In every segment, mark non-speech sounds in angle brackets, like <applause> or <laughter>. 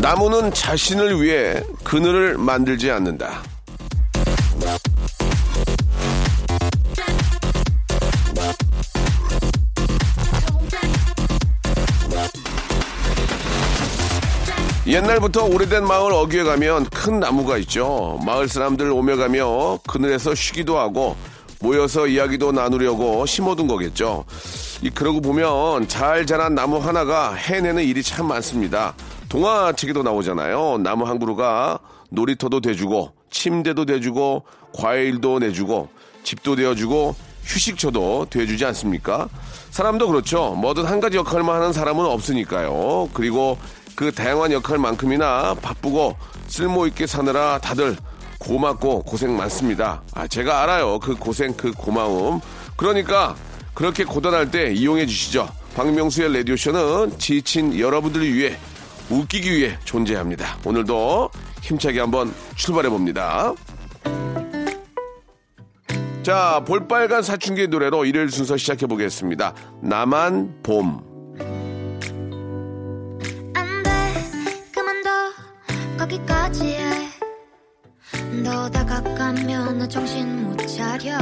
나무는 자신을 위해 그늘을 만들지 않는다 옛날부터 오래된 마을 어귀에 가면 큰 나무가 있죠. 마을 사람들 오며 가며 그늘에서 쉬기도 하고 모여서 이야기도 나누려고 심어둔 거겠죠. 이 그러고 보면 잘 자란 나무 하나가 해내는 일이 참 많습니다. 동화책에도 나오잖아요. 나무 한 그루가 놀이터도 돼주고 침대도 돼주고 과일도 내주고 집도 되어주고 휴식처도 돼주지 않습니까? 사람도 그렇죠. 뭐든 한 가지 역할만 하는 사람은 없으니까요. 그리고 그 다양한 역할만큼이나 바쁘고 쓸모있게 사느라 다들 고맙고 고생 많습니다. 아, 제가 알아요. 그 고생, 그 고마움. 그러니까 그렇게 고단할 때 이용해 주시죠. 박명수의 라디오쇼는 지친 여러분들을 위해 웃기기 위해 존재합니다. 오늘도 힘차게 한번 출발해 봅니다. 자, 볼빨간 사춘기의 노래로 일요일 순서 시작해 보겠습니다. 나만 봄. 안 돼 그만둬 거기까지 해 너 다가가면 나 정신 못 차려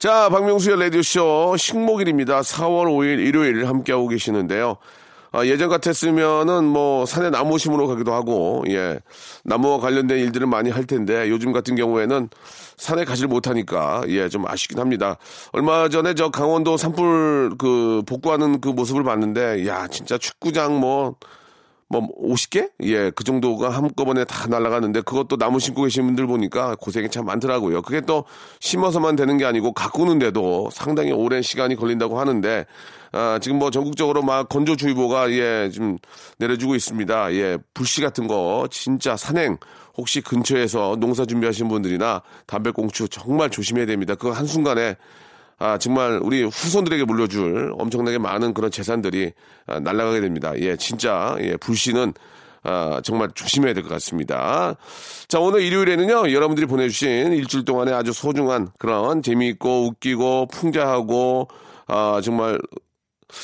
자, 박명수의 라디오쇼 식목일입니다. 4월 5일 일요일 함께하고 계시는데요. 아, 예전 같았으면은 뭐 산에 나무 심으러 가기도 하고, 예. 나무와 관련된 일들을 많이 할 텐데 요즘 같은 경우에는 산에 가질 못하니까, 예, 좀 아쉽긴 합니다. 얼마 전에 저 강원도 산불 그 복구하는 그 모습을 봤는데, 야, 진짜 축구장 뭐, 뭐 50개? 예, 그 정도가 한꺼번에 다 날아가는데 그것도 나무 심고 계신 분들 보니까 고생이 참 많더라고요. 그게 또 심어서만 되는 게 아니고 가꾸는데도 상당히 오랜 시간이 걸린다고 하는데 아, 지금 뭐 전국적으로 막 건조주의보가 예, 좀 내려주고 있습니다. 예, 불씨 같은 거 진짜 산행 혹시 근처에서 농사 준비하신 분들이나 담배꽁초 정말 조심해야 됩니다. 그 한순간에 아, 정말 우리 후손들에게 물려줄 엄청나게 많은 그런 재산들이 아, 날아가게 됩니다. 예, 진짜, 예, 불씨는 아, 정말 조심해야 될 것 같습니다. 자, 오늘 일요일에는요, 여러분들이 보내주신 일주일 동안에 아주 소중한 그런 재미있고 웃기고 풍자하고, 아, 정말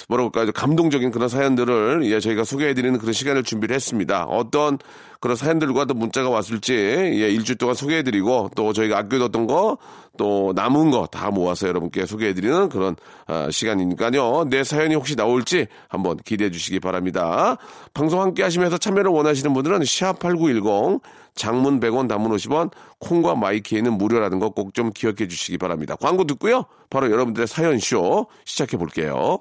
뭐라고 할까요? 감동적인 그런 사연들을 예, 저희가 소개해드리는 그런 시간을 준비를 했습니다. 어떤 그런 사연들과 또 문자가 왔을지 예, 일주일 동안 소개해드리고 또 저희가 아껴뒀던 거 또 남은 거 다 모아서 여러분께 소개해드리는 그런 아, 시간이니까요. 내 사연이 혹시 나올지 한번 기대해 주시기 바랍니다. 방송 함께 하시면서 참여를 원하시는 분들은 샵8910 장문 100원 단문 50원 콩과 마이키에는 무료라는 거 꼭 좀 기억해 주시기 바랍니다. 광고 듣고요. 바로 여러분들의 사연쇼 시작해 볼게요.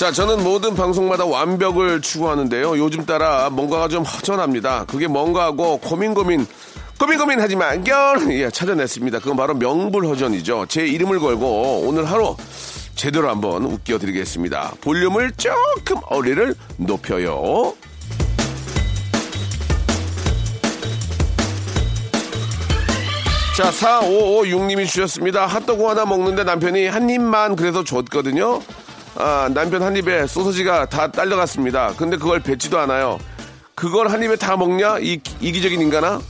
자, 저는 모든 방송마다 완벽을 추구하는데요. 요즘 따라 뭔가가 좀 허전합니다. 그게 뭔가 하고 고민 고민 고민 고민 하지만 결 예, 찾아냈습니다. 그건 바로 명불허전이죠. 제 이름을 걸고 오늘 하루 제대로 한번 웃겨드리겠습니다. 볼륨을 조금 어리를 높여요. 자, 4556님이 주셨습니다. 핫도그 하나 먹는데 남편이 한 입만 그래서 줬거든요. 아, 남편 한 입에 소세지가 다 딸려갔습니다. 근데 그걸 뱉지도 않아요. 그걸 한 입에 다 먹냐? 이, 이기적인 인간아?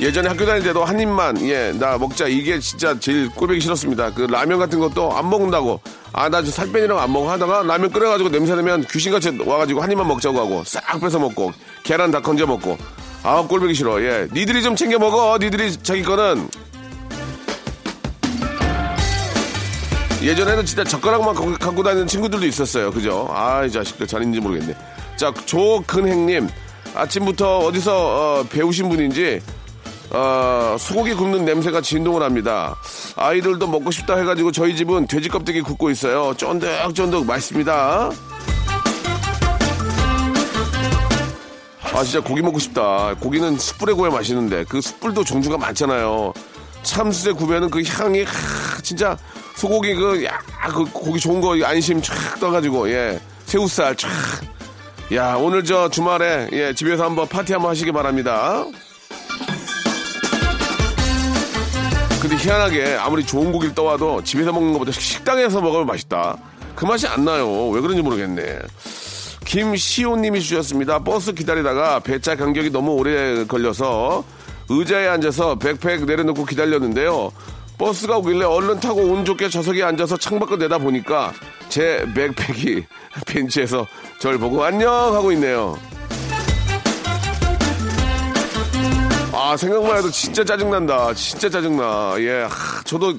예전에 학교 다닐 때도 한 입만, 예, 나 먹자. 이게 진짜 제일 꼴보기 싫었습니다. 그 라면 같은 것도 안 먹는다고. 아, 나 살 빼느라고 안 먹어 하다가 라면 끓여가지고 냄새 나면 귀신같이 와가지고 한 입만 먹자고 하고 싹 뺏어 먹고 계란 다 건져 먹고. 아, 꼴보기 싫어. 예. 니들이 좀 챙겨 먹어. 니들이 자기 거는. 예전에는 진짜 젓가락만 갖고- 다니는 친구들도 있었어요. 그죠? 아, 이 자식들 잘인지 모르겠네. 자, 조근행님. 아침부터 어디서 어, 배우신 분인지 어, 소고기 굽는 냄새가 진동을 합니다. 아이들도 먹고 싶다 해가지고 저희 집은 돼지 껍데기 굽고 있어요. 쫀득쫀득 맛있습니다. 아 진짜 고기 먹고 싶다. 고기는 숯불에 구워 맛있는데 그 숯불도 종류가 많잖아요. 참숯에 구우면은 그 향이 하, 진짜 소고기 그, 야, 그 고기 좋은 거 안심 촥 떠가지고 예 새우살 촥. 야 오늘 저 주말에 예 집에서 한번 파티 한번 하시기 바랍니다. 근데 희한하게 아무리 좋은 고기를 떠와도 집에서 먹는 것보다 식당에서 먹으면 맛있다. 그 맛이 안 나요. 왜 그런지 모르겠네. 김시호님이 주셨습니다. 버스 기다리다가 배차 간격이 너무 오래 걸려서 의자에 앉아서 백팩 내려놓고 기다렸는데요. 버스가 오길래 얼른 타고 운 좋게 좌석에 앉아서 창밖을 내다 보니까 제 백팩이 <laughs> 벤치에서 절 보고 안녕 하고 있네요. 아 생각만 해도 진짜 짜증난다. 진짜 짜증나. 예, 하, 저도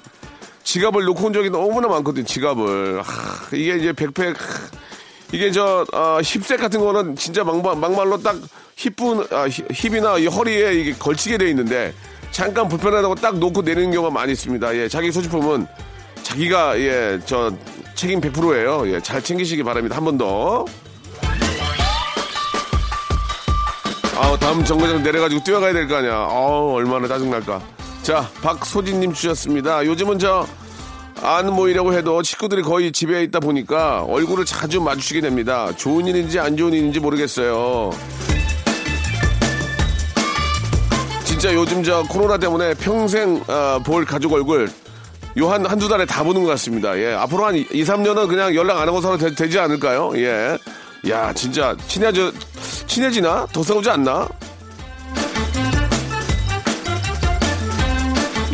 지갑을 놓고 온 적이 너무나 많거든요. 지갑을. 하, 이게 이제 백팩 하, 이게 저 아, 힙색 같은 거는 진짜 막말, 막말로 딱 힙분 아, 힙- 힙이나 이 허리에 이게 걸치게 돼 있는데 잠깐 불편하다고 딱 놓고 내리는 경우가 많이 있습니다. 예, 자기 소지품은 자기가 예, 저 책임 100%예요. 예, 잘 챙기시기 바랍니다. 한 번 더. 아우 다음 정거장 내려가지고 뛰어가야 될 거 아니야. 아우 얼마나 짜증날까. 자 박소진님 주셨습니다. 요즘은 저 안 모이려고 해도 친구들이 거의 집에 있다 보니까 얼굴을 자주 마주치게 됩니다. 좋은 일인지 안 좋은 일인지 모르겠어요. 진짜 요즘 저 코로나 때문에 평생 어, 볼 가족 얼굴 요 한 한두 달에 다 보는 것 같습니다. 예. 앞으로 한 2, 3년은 그냥 연락 안 하고 살아도 되, 지 않을까요? 예. 야, 진짜 친해져 친해지나? 더 싸우지 않나?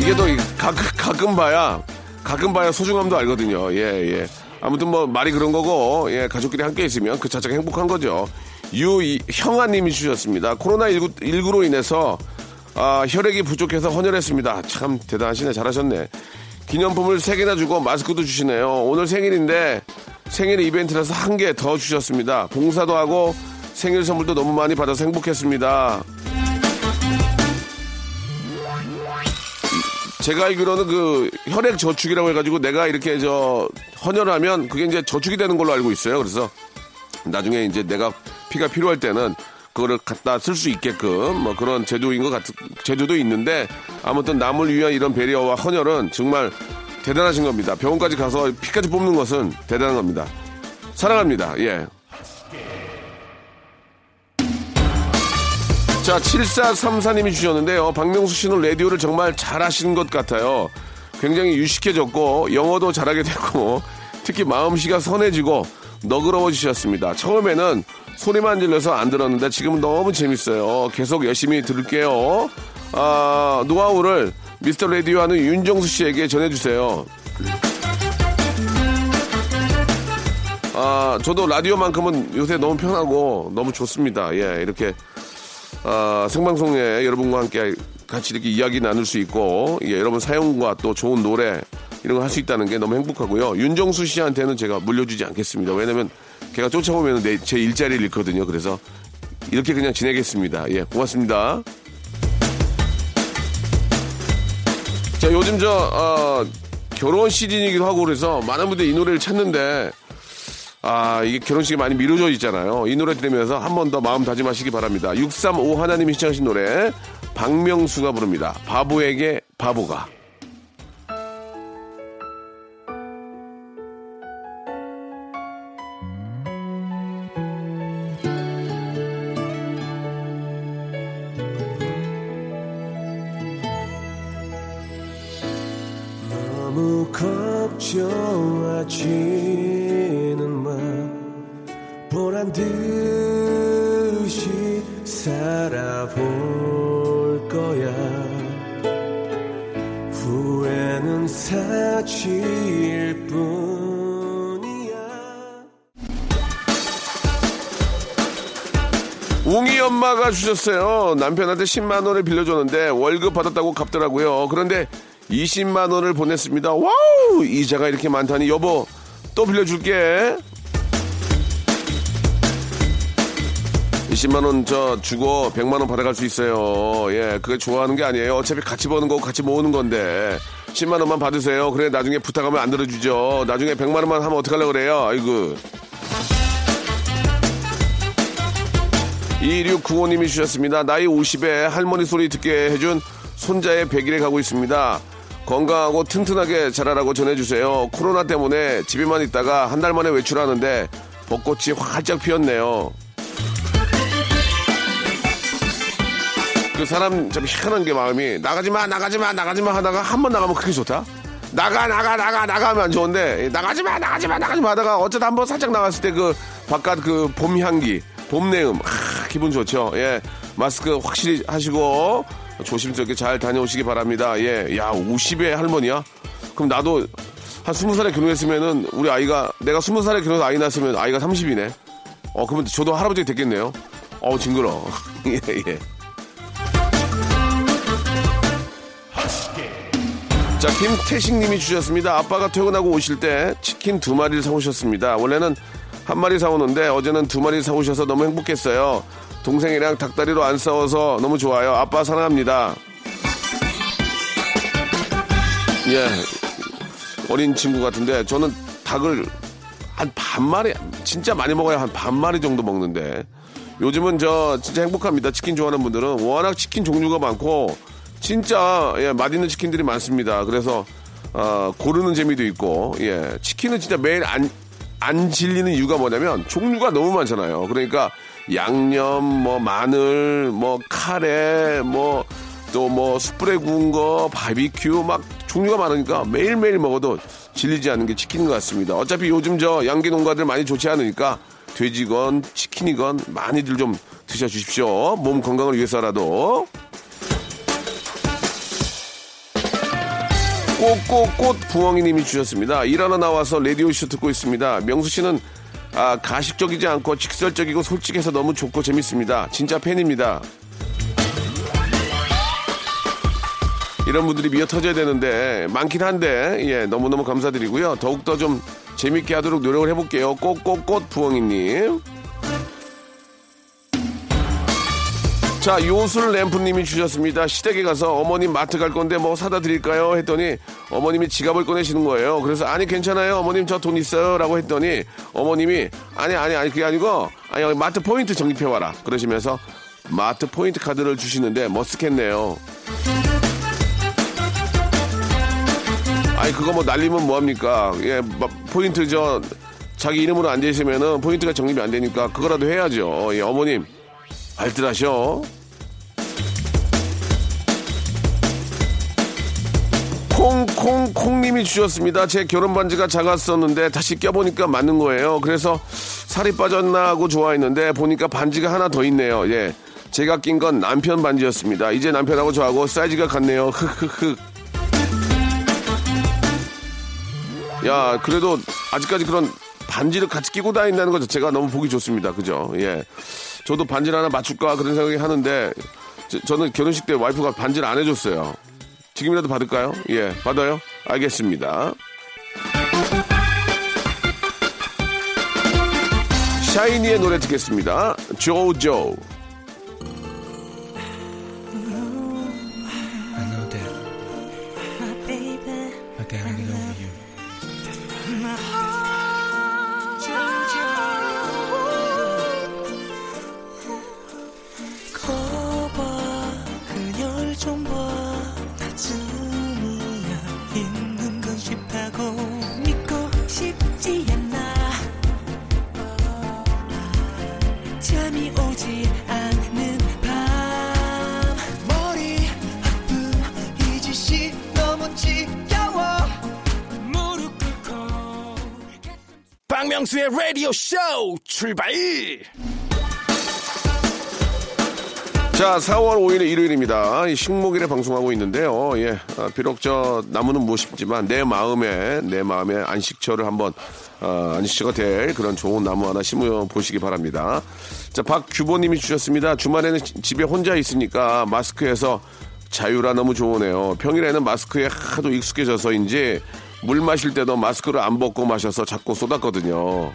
이게 또 가, 가끔 봐야 가끔 봐야 소중함도 알거든요. 예, 예. 아무튼 뭐 말이 그런 거고 예, 가족끼리 함께 있으면 그 자체가 행복한 거죠. 유형아님이 주셨습니다. 코로나19 19로 인해서 아, 혈액이 부족해서 헌혈했습니다. 참 대단하시네. 잘하셨네. 기념품을 3개나 주고 마스크도 주시네요. 오늘 생일인데 생일 이벤트라서 한 개 더 주셨습니다. 봉사도 하고 생일 선물도 너무 많이 받아서 행복했습니다. 제가 알기로는 그 혈액 저축이라고 해가지고 내가 이렇게 저 헌혈하면 그게 이제 저축이 되는 걸로 알고 있어요. 그래서 나중에 이제 내가 피가 필요할 때는 그거를 갖다 쓸 수 있게끔 뭐 그런 제도인 것 같, 제도도 있는데 아무튼 남을 위한 이런 배려와 헌혈은 정말 대단하신 겁니다. 병원까지 가서 피까지 뽑는 것은 대단한 겁니다. 사랑합니다. 예. 자, 7434님이 주셨는데요. 박명수 씨는 라디오를 정말 잘하시는 것 같아요. 굉장히 유식해졌고, 영어도 잘하게 되고, 특히 마음씨가 선해지고, 너그러워지셨습니다. 처음에는 소리만 질려서 안 들었는데, 지금은 너무 재밌어요. 계속 열심히 들을게요. 아, 노하우를 미스터 라디오 하는 윤정수 씨에게 전해주세요. 아, 저도 라디오만큼은 요새 너무 편하고, 너무 좋습니다. 예, 이렇게. 아, 생방송에 여러분과 함께 같이 이렇게 이야기 나눌 수 있고, 예, 여러분 사연과 또 좋은 노래, 이런 거 할 수 있다는 게 너무 행복하고요. 윤정수 씨한테는 제가 물려주지 않겠습니다. 왜냐면 걔가 쫓아오면 내, 제 일자리를 잃거든요. 그래서 이렇게 그냥 지내겠습니다. 예, 고맙습니다. 자, 요즘 저, 어, 결혼 시즌이기도 하고 그래서 많은 분들이 이 노래를 찾는데, 아, 이게 결혼식이 많이 미뤄져 있잖아요. 이 노래 들으면서 한 번 더 마음 다짐하시기 바랍니다. 635 하나님이 시청하신 노래, 박명수가 부릅니다. 바보에게 바보가. 걱정하지는 마 보란 듯이 살아볼 거야 후회는 사치일 뿐이야 웅이 엄마가 주셨어요. 남편한테 10만 원을 빌려줬는데 월급 받았다고 갚더라고요. 그런데 20만 원을 보냈습니다. Wow! 이자가 이렇게 많다니 여보 또 빌려줄게. 20만 원 저 주고 100만 원 받아갈 수 있어요. 예, 그게 좋아하는 게 아니에요. 어차피 같이 버는 거고 같이 모으는 건데 10만 원만 받으세요. 그래 나중에 부탁하면 안 들어주죠. 나중에 100만 원만 하면 어떡하려고 그래요. 아이고. 2695님이 주셨습니다. 나이 50에 할머니 소리 듣게 해준 손자의 100일에 가고 있습니다. 건강하고 튼튼하게 자라라고 전해주세요. 코로나 때문에 집에만 있다가 한 달 만에 외출하는데 벚꽃이 활짝 피었네요. 그 사람 참 희한한 게 마음이 나가지 마, 나가지 마, 나가지 마 하다가 한 번 나가면 그게 좋다? 나가, 나가, 나가, 나가면 안 좋은데 나가지 마, 나가지 마, 나가지 마 하다가 어쩌다 한 번 살짝 나갔을 때 그 바깥 그 봄 향기, 봄 내음, 아, 기분 좋죠. 예. 마스크 확실히 하시고 조심스럽게 잘 다녀오시기 바랍니다. 예. 야, 50의 할머니야? 그럼 나도 한 20살에 결혼했으면은 우리 아이가 내가 20살에 결혼해서 아이 낳았으면 아이가 30이네. 어, 그러면 저도 할아버지 됐겠네요. 어, 징그러. <laughs> 예, 예. 자, 김태식 님이 주셨습니다. 아빠가 퇴근하고 오실 때 치킨 두 마리를 사오셨습니다. 원래는 한 마리 사오는데 어제는 두 마리 사오셔서 너무 행복했어요. 동생이랑 닭다리로 안 싸워서 너무 좋아요. 아빠 사랑합니다. 예. 어린 친구 같은데 저는 닭을 한 반 마리, 진짜 많이 먹어야 한 반 마리 정도 먹는데 요즘은 저 진짜 행복합니다. 치킨 좋아하는 분들은 워낙 치킨 종류가 많고 진짜 예, 맛있는 치킨들이 많습니다. 그래서 어, 고르는 재미도 있고 예, 치킨은 진짜 매일 안, 안 질리는 이유가 뭐냐면 종류가 너무 많잖아요. 그러니까 양념, 뭐 마늘, 뭐 카레, 뭐 또 뭐 숯불에 구운 거, 바비큐 막 종류가 많으니까 매일매일 먹어도 질리지 않는 게 치킨인 것 같습니다. 어차피 요즘 저 양계 농가들 많이 좋지 않으니까 돼지건 치킨이건 많이들 좀 드셔 주십시오. 몸 건강을 위해서라도. 꽃꽃꽃 부엉이님이 주셨습니다. 일하러 나와서 라디오쇼 듣고 있습니다. 명수 씨는 아, 가식적이지 않고 직설적이고 솔직해서 너무 좋고 재밌습니다. 진짜 팬입니다. 이런 분들이 미어 터져야 되는데 많긴 한데 예 너무너무 감사드리고요. 더욱더 좀 재밌게 하도록 노력을 해볼게요. 꽃꽃꽃 부엉이님. 자, 요술 램프님이 주셨습니다. 시댁에 가서 어머님 마트 갈 건데 뭐 사다 드릴까요? 했더니 어머님이 지갑을 꺼내시는 거예요. 그래서 아니 괜찮아요. 어머님 저 돈 있어요. 라고 했더니 어머님이 아니 아니 아니 그게 아니고 아니 마트 포인트 적립해 와라. 그러시면서 마트 포인트 카드를 주시는데 머쓱했네요. 아니 그거 뭐 날리면 뭐합니까? 예, 마- 포인트 저 자기 이름으로 안돼 있으면은 포인트가 적립이 안 되니까 그거라도 해야죠. 예, 어머님 알뜰하셔. 콩콩콩님이 주셨습니다. 제 결혼 반지가 작았었는데 다시 껴보니까 맞는 거예요. 그래서 살이 빠졌나 하고 좋아했는데 보니까 반지가 하나 더 있네요. 예. 제가 낀 건 남편 반지였습니다. 이제 남편하고 저하고 사이즈가 같네요. 흑흑흑. 야, 그래도 아직까지 그런 반지를 같이 끼고 다닌다는 것 자체가 너무 보기 좋습니다. 그죠? 예. 저도 반지를 하나 맞출까 그런 생각이 하는데 저, 는 결혼식 때 와이프가 반지를 안 해줬어요. 지금이라도 받을까요? 예, 받아요? 알겠습니다. 샤이니의 노래 듣겠습니다. 조조. 박명수의 라디오 쇼 출발! 자, 4월 5일 일요일입니다. 이 식목일에 방송하고 있는데요. 예, 아, 비록 저 나무는 못 심지만 내 마음에 내 마음에 안식처를 한번 어, 안식처가 될 그런 좋은 나무 하나 심어 보시기 바랍니다. 자, 박규보님이 주셨습니다. 주말에는 지- 집에 혼자 있으니까 마스크에서 자유라 너무 좋으네요. 평일에는 마스크에 하도 익숙해져서인지 물 마실 때도 마스크를 안 벗고 마셔서 자꾸 쏟았거든요.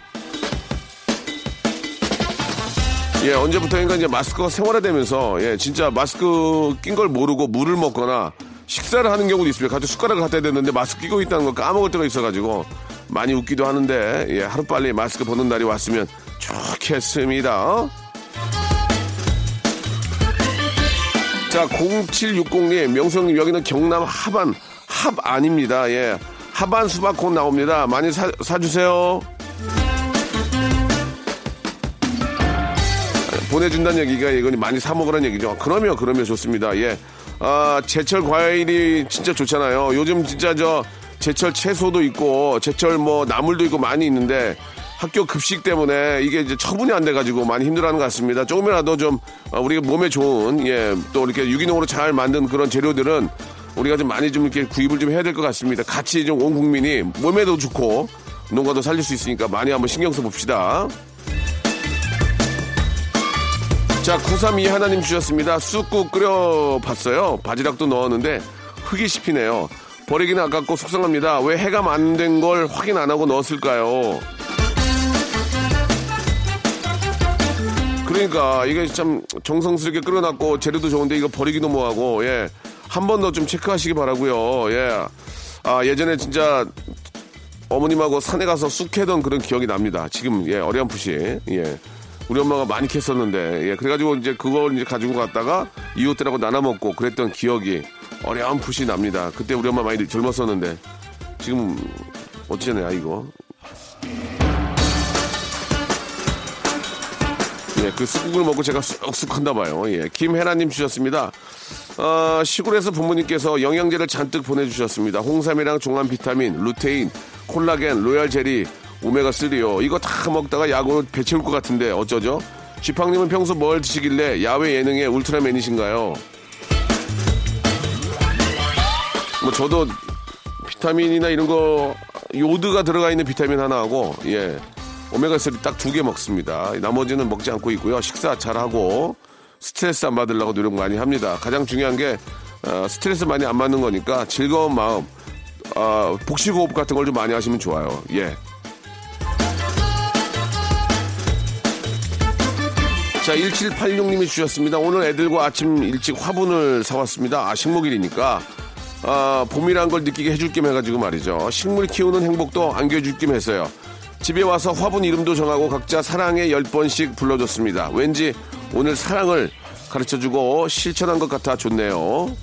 예, 언제부터인가 이제 마스크가 생활화되면서, 예, 진짜 마스크 낀 걸 모르고 물을 먹거나 식사를 하는 경우도 있습니다. 갑자기 숟가락을 갖다 대는데 마스크 끼고 있다는 걸 까먹을 때가 있어가지고 많이 웃기도 하는데, 예, 하루빨리 마스크 벗는 날이 왔으면 좋겠습니다. 자, 0760님, 명수형님, 여기는 경남 합안, 합 아닙니다. 예. 합안 수박 곧 나옵니다. 많이 사, 사주세요. 보내준다는 얘기가 이건 많이 사 먹으라는 얘기죠. 그러면 그러면 좋습니다. 예. 아 제철 과일이 진짜 좋잖아요. 요즘 진짜 저 제철 채소도 있고 제철 뭐 나물도 있고 많이 있는데 학교 급식 때문에 이게 이제 처분이 안 돼가지고 많이 힘들어하는 것 같습니다. 조금이라도 좀 어, 우리가 몸에 좋은 예 또 이렇게 유기농으로 잘 만든 그런 재료들은 우리가 좀 많이 좀 이렇게 구입을 좀 해야 될 것 같습니다. 같이 좀 온 국민이 몸에도 좋고 농가도 살릴 수 있으니까 많이 한번 신경 써 봅시다. 자, 932 하나님 주셨습니다. 쑥국 끓여봤어요. 바지락도 넣었는데 흙이 씹히네요. 버리기는 아깝고 속상합니다. 왜안된 걸 확인 안 하고 넣었을까요? 그러니까 이게 참 정성스럽게 끓여놨고 재료도 좋은데 이거 버리기도 뭐하고 예. 한 번 더 좀 체크하시기 바라고요. 예. 아, 예전에 진짜 어머님하고 산에 가서 쑥 캐던 그런 기억이 납니다. 지금 예 어렴풋이 예 우리 엄마가 많이 캤었는데 예 그래가지고 이제 그걸 이제 가지고 갔다가 이웃들하고 나눠 먹고 그랬던 기억이 어렴풋이 납니다. 그때 우리 엄마 많이 젊었었는데 지금 어찌되냐 이거 예, 그 쑥국을 먹고 제가 쑥쑥 한다 봐요. 예, 김혜라님 주셨습니다. 어, 시골에서 부모님께서 영양제를 잔뜩 보내주셨습니다. 홍삼이랑 종합 비타민, 루테인, 콜라겐, 로얄 제리, 오메가 3요. 이거 다 먹다가 야구 배 채울 것 같은데 어쩌죠? 쥐팡님은 평소 뭘 드시길래 야외 예능의 울트라맨이신가요? 뭐 저도 비타민이나 이런 거 요드가 들어가 있는 비타민 하나 하고 예 오메가3 딱 두 개 먹습니다. 나머지는 먹지 않고 있고요. 식사 잘하고 스트레스 안 받으려고 노력 많이 합니다. 가장 중요한 게 어, 스트레스 많이 안 받는 거니까 즐거운 마음 어, 복식호흡 같은 걸 좀 많이 하시면 좋아요. 예. 자, 1786님이 주셨습니다. 오늘 애들과 아침 일찍 화분을 사왔습니다. 아, 식목일이니까. 아, 봄이란 걸 느끼게 해줄 겸 해가지고 말이죠. 식물 키우는 행복도 안겨줄 겸 했어요. 집에 와서 화분 이름도 정하고 각자 사랑의 열 번씩 불러줬습니다. 왠지 오늘 사랑을 가르쳐주고 실천한 것 같아 좋네요.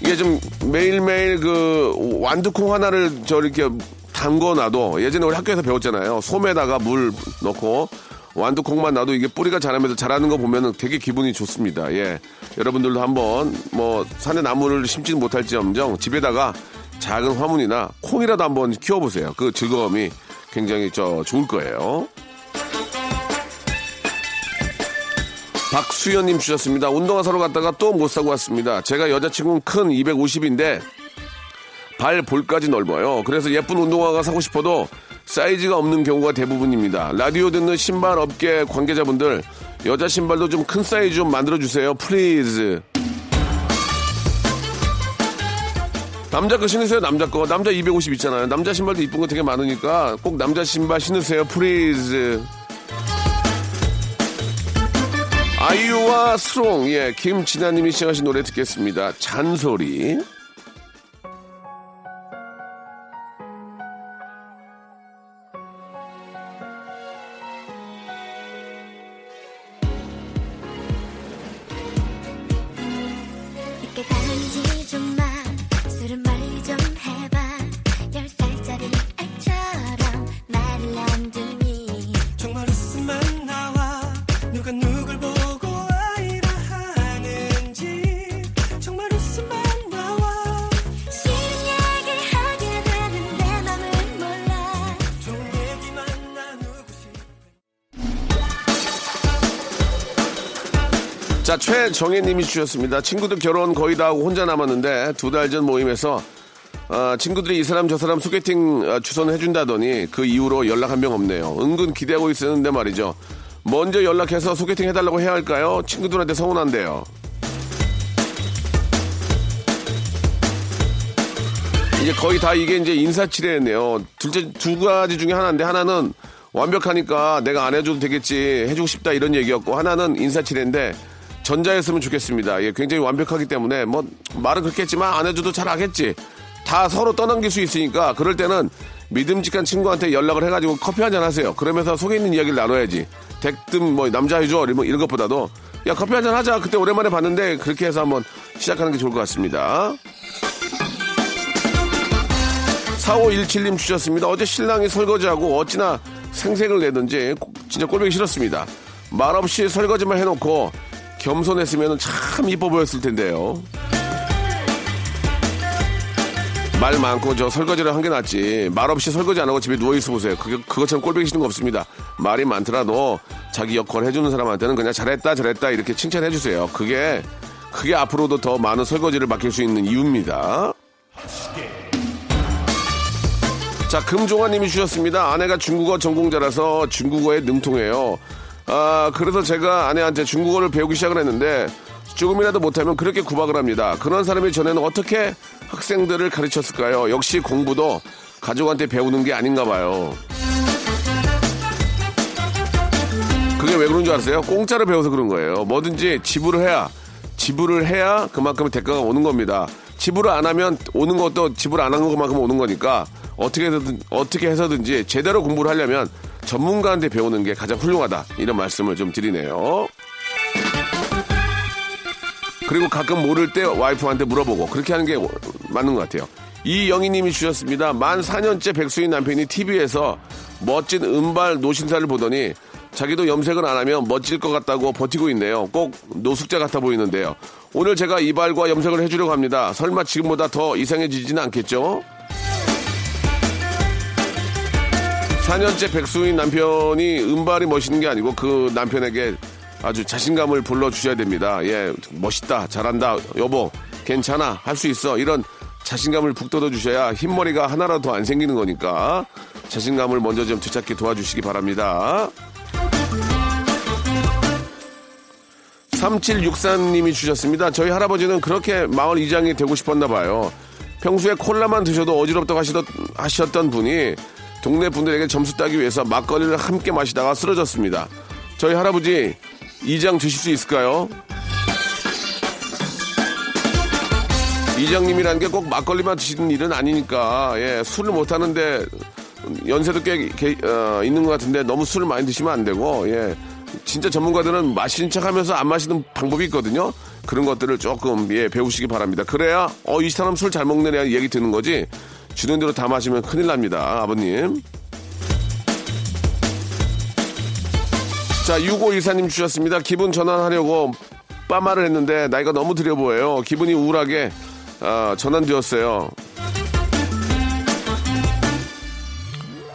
이게 좀 매일매일 그 완두콩 하나를 저 이렇게 담궈놔도 예전에 우리 학교에서 배웠잖아요. 솜에다가 물 넣고 완두콩만 놔도 이게 뿌리가 자라면서 자라는 거 보면은 되게 기분이 좋습니다. 예. 여러분들도 한번 뭐 산에 나무를 심지는 못할지언정 집에다가 작은 화분이나 콩이라도 한번 키워보세요. 그 즐거움이 굉장히 저 좋을 거예요. 박수현님 주셨습니다. 운동화 사러 갔다가 또 못 사고 왔습니다. 제가 여자치고는 큰 250인데 발 볼까지 넓어요. 그래서 예쁜 운동화가 사고 싶어도 사이즈가 없는 경우가 대부분입니다. 라디오 듣는 신발 업계 관계자분들 여자 신발도 좀 큰 사이즈 좀 만들어 주세요. Please. 남자 거 신으세요. 남자 거. 남자 250 있잖아요. 남자 신발도 이쁜 거 되게 많으니까 꼭 남자 신발 신으세요. Please. 아이유와 슬옹, 예, 김진아님이 시작하신 노래 듣겠습니다. 잔소리. 정혜님이 주셨습니다. 친구들 결혼 거의 다 하고 혼자 남았는데 두 달 전 모임에서 아, 친구들이 이 사람 저 사람 소개팅 아, 주선 해준다더니 그 이후로 연락 한 명 없네요. 은근 기대하고 있었는데 말이죠. 먼저 연락해서 소개팅 해달라고 해야 할까요? 친구들한테 서운한데요. 이제 거의 다 이게 이제 인사치레였네요. 둘째 두 가지 중에 하나인데 하나는 완벽하니까 내가 안 해줘도 되겠지 해주고 싶다 이런 얘기였고 하나는 인사치레인데 전자였으면 좋겠습니다. 예, 굉장히 완벽하기 때문에 뭐 말은 그렇게 했지만 안 해줘도 잘 하겠지. 다 서로 떠넘길 수 있으니까 그럴 때는 믿음직한 친구한테 연락을 해가지고 커피 한 잔 하세요. 그러면서 속에 있는 이야기를 나눠야지. 댁든 뭐 남자 해줘 이런, 이런 것보다도 야 커피 한 잔 하자. 그때 오랜만에 봤는데 그렇게 해서 한번 시작하는 게 좋을 것 같습니다. 4517님 주셨습니다. 어제 신랑이 설거지하고 어찌나 생색을 내든지 진짜 꼴보기 싫었습니다. 말없이 설거지만 해놓고 겸손했으면 참 이뻐 보였을 텐데요. 말 많고 저 설거지를 한 게 낫지. 말 없이 설거지 안 하고 집에 누워 있어 보세요. 그게, 그것처럼 꼴보기 싫은 거 없습니다. 말이 많더라도 자기 역할 해주는 사람한테는 그냥 잘했다, 잘했다 이렇게 칭찬해 주세요. 그게, 그게 앞으로도 더 많은 설거지를 맡길 수 있는 이유입니다. 자, 금종아님이 주셨습니다. 아내가 중국어 전공자라서 중국어에 능통해요. 아, 그래서 제가 아내한테 중국어를 배우기 시작을 했는데 조금이라도 못하면 그렇게 구박을 합니다. 그런 사람이 전에는 어떻게 학생들을 가르쳤을까요? 역시 공부도 가족한테 배우는 게 아닌가 봐요. 그게 왜 그런 줄 아세요? 공짜로 배워서 그런 거예요. 뭐든지 지불을 해야 지불을 해야 그만큼 대가가 오는 겁니다. 지불을 안 하면 오는 것도 지불 안 한 것만큼 오는 거니까 어떻게 해서든 어떻게 해서든지 제대로 공부를 하려면 전문가한테 배우는 게 가장 훌륭하다 이런 말씀을 좀 드리네요. 그리고 가끔 모를 때 와이프한테 물어보고 그렇게 하는 게 맞는 것 같아요. 이영희님이 주셨습니다. 만 4년째 백수인 남편이 TV에서 멋진 은발 노신사를 보더니 자기도 염색을 안 하면 멋질 것 같다고 버티고 있네요. 꼭 노숙자 같아 보이는데요. 오늘 제가 이발과 염색을 해주려고 합니다. 설마 지금보다 더 이상해지지는 않겠죠? 4년째 백수인 남편이 은발이 멋있는 게 아니고 그 남편에게 아주 자신감을 불러주셔야 됩니다. 예, 멋있다, 잘한다, 여보, 괜찮아, 할 수 있어. 이런 자신감을 북돋워 주셔야 흰머리가 하나라도 더안 생기는 거니까 자신감을 먼저 좀 되찾게 도와주시기 바랍니다. 3764님이 주셨습니다. 저희 할아버지는 그렇게 마을 이장이 되고 싶었나 봐요. 평소에 콜라만 드셔도 어지럽다고 하시던, 하셨던 분이 동네 분들에게 점수 따기 위해서 막걸리를 함께 마시다가 쓰러졌습니다. 저희 할아버지 이장 주실 수 있을까요? 이장님이라는 게 꼭 막걸리만 드시는 일은 아니니까 예, 술을 못 하는데 연세도 꽤 게- 어, 있는 것 같은데 너무 술을 많이 드시면 안 되고 예, 진짜 전문가들은 마시는 척 하면서 안 마시는 방법이 있거든요. 그런 것들을 조금 예, 배우시기 바랍니다. 그래야 어 이 사람 술 잘 먹네 얘기 듣는 거지 주는 대로 다 마시면 큰일 납니다. 아버님. 자, 6514님 주셨습니다. 기분 전환하려고 빠마를 했는데 나이가 너무 들여 보여요. 기분이 우울하게 아, 전환되었어요.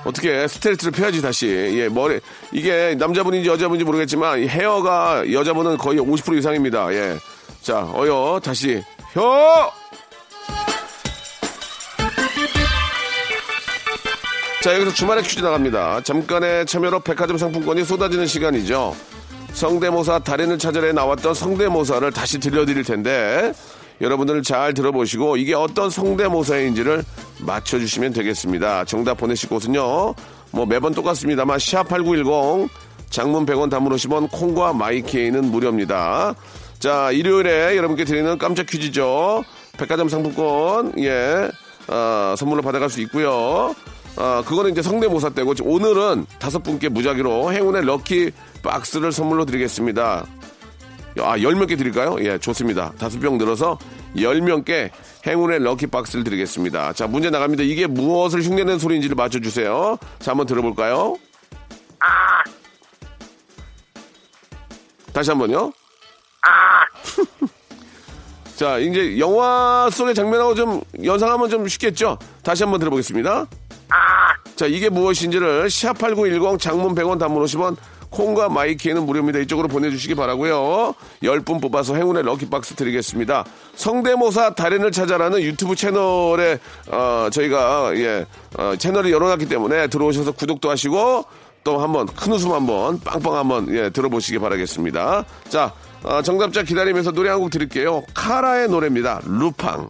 어떻게 스트레이트를 펴야지 다시. 예, 머리 이게 남자분인지 여자분인지 모르겠지만 이 헤어가 여자분은 거의 50% 이상입니다. 예. 자, 어여 다시 혀. 자, 여기서 주말에 퀴즈 나갑니다. 잠깐의 참여로 백화점 상품권이 쏟아지는 시간이죠. 성대모사 달인을 찾아내 나왔던 성대모사를 다시 들려드릴 텐데 여러분들 잘 들어보시고 이게 어떤 성대모사인지를 맞춰주시면 되겠습니다. 정답 보내실 곳은요. 뭐 매번 똑같습니다만 샵8910 장문 100원 단문 50원 콩과 마이케이는 무료입니다. 자 일요일에 여러분께 드리는 깜짝 퀴즈죠. 백화점 상품권 예 어, 선물로 받아갈 수 있고요. 아, 그거는 이제 성대모사 때고 오늘은 다섯 분께 무작위로 행운의 럭키 박스를 선물로 드리겠습니다. 아, 열명개 드릴까요? 예, 좋습니다. 다섯 병 늘어서 열 명께 행운의 럭키 박스를 드리겠습니다. 자, 문제 나갑니다. 이게 무엇을 흉내낸 소리인지를 맞춰주세요. 자, 한번 들어볼까요? 다시 한 번요. <laughs> 자, 이제 영화 속의 장면하고 좀 연상하면 좀 쉽겠죠? 다시 한번 들어보겠습니다. 자, 이게 무엇인지를 샵8910 장문 100원 단문 50원 콩과 마이키에는 무료입니다. 이쪽으로 보내주시기 바라고요 10분 뽑아서 행운의 럭키박스 드리겠습니다. 성대모사 달인을 찾아라는 유튜브 채널에 어, 저희가 예 어, 채널을 열어놨기 때문에 들어오셔서 구독도 하시고 또 한번 큰 웃음 한번 빵빵 한번 예 들어보시기 바라겠습니다. 자 어, 정답자 기다리면서 노래 한 곡 드릴게요. 카라의 노래입니다. 루팡.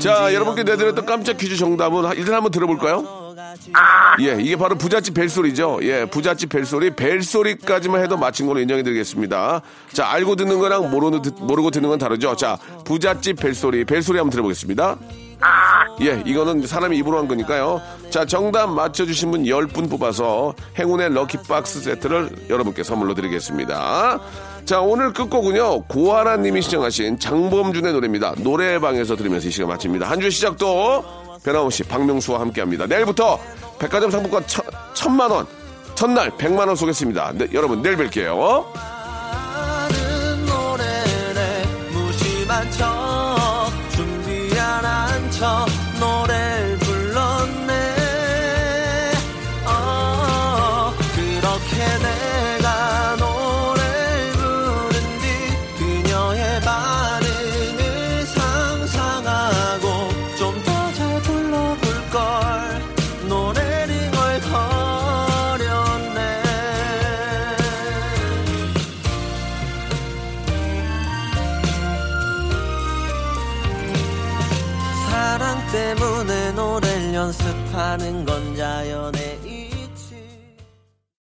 자, 여러분께 내드렸던 깜짝 퀴즈 정답은 하- 일단 한번 들어볼까요? 예, 이게 바로 부잣집 벨소리죠. 예, 부잣집 벨소리, 벨소리까지만 해도 맞힌 걸로 인정해드리겠습니다. 자, 알고 듣는 거랑 모르는, 듣- 모르고 듣는 건 다르죠. 자, 부잣집 벨소리, 벨소리 한번 들어보겠습니다. 예, 이거는 사람이 입으로 한 거니까요. 자, 정답 맞춰주신 분 10분 뽑아서 행운의 럭키박스 세트를 여러분께 선물로 드리겠습니다. 자, 오늘 끝곡은요, 고아라 님이 시청하신 장범준의 노래입니다. 노래방에서 들으면서 이 시간 마칩니다. 한 주의 시작도 변함없이 박명수와 함께 합니다. 내일부터 백화점 상품권 천, 천만 원, 첫날 백만 원 쏘겠습니다. 네, 여러분, 내일 뵐게요. 사랑